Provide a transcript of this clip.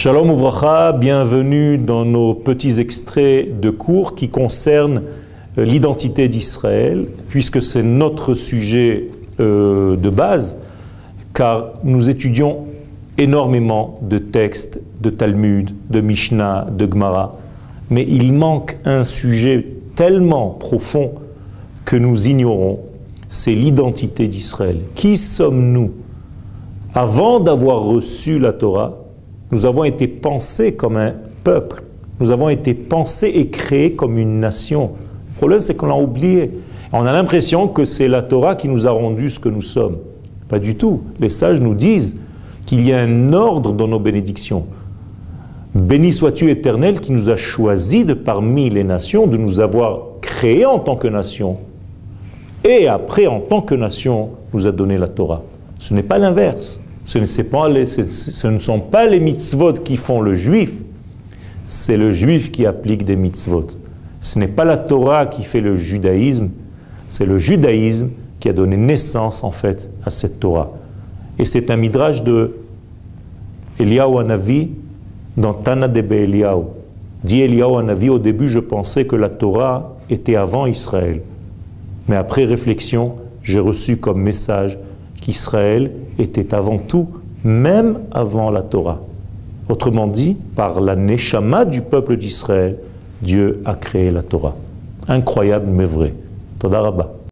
Shalom Ouvracha, bienvenue dans nos petits extraits de cours qui concernent euh, l'identité d'Israël, puisque c'est notre sujet euh, de base, car nous étudions énormément de textes de Talmud, de Mishnah, de Gemara, mais il manque un sujet tellement profond que nous ignorons, c'est l'identité d'Israël. Qui sommes-nous? Avant d'avoir reçu la Torah, nous avons été pensés comme un peuple. Nous avons été pensés et créés comme une nation. Le problème, c'est qu'on l'a oublié. On a l'impression que c'est la Torah qui nous a rendu ce que nous sommes. Pas du tout. Les sages nous disent qu'il y a un ordre dans nos bénédictions. Béni sois-tu éternel qui nous a choisi de parmi les nations, de nous avoir créés en tant que nation. Et après, en tant que nation, nous a donné la Torah. Ce n'est pas l'inverse. Ce, ne sont pas les mitzvot qui font le juif, c'est le juif qui applique des mitzvot. Ce n'est pas la Torah qui fait le judaïsme, c'est le judaïsme qui a donné naissance en fait à cette Torah. Et c'est un midrash de Eliyahu Hanavi dans Tana Debe Eliyahu. Dit Eliyahu Hanavi, au début je pensais que la Torah était avant Israël. Mais après réflexion, j'ai reçu comme message qu'Israël était avant tout, même avant la Torah. Autrement dit, par la neshama du peuple d'Israël, Dieu a créé la Torah. Incroyable mais vrai. Toda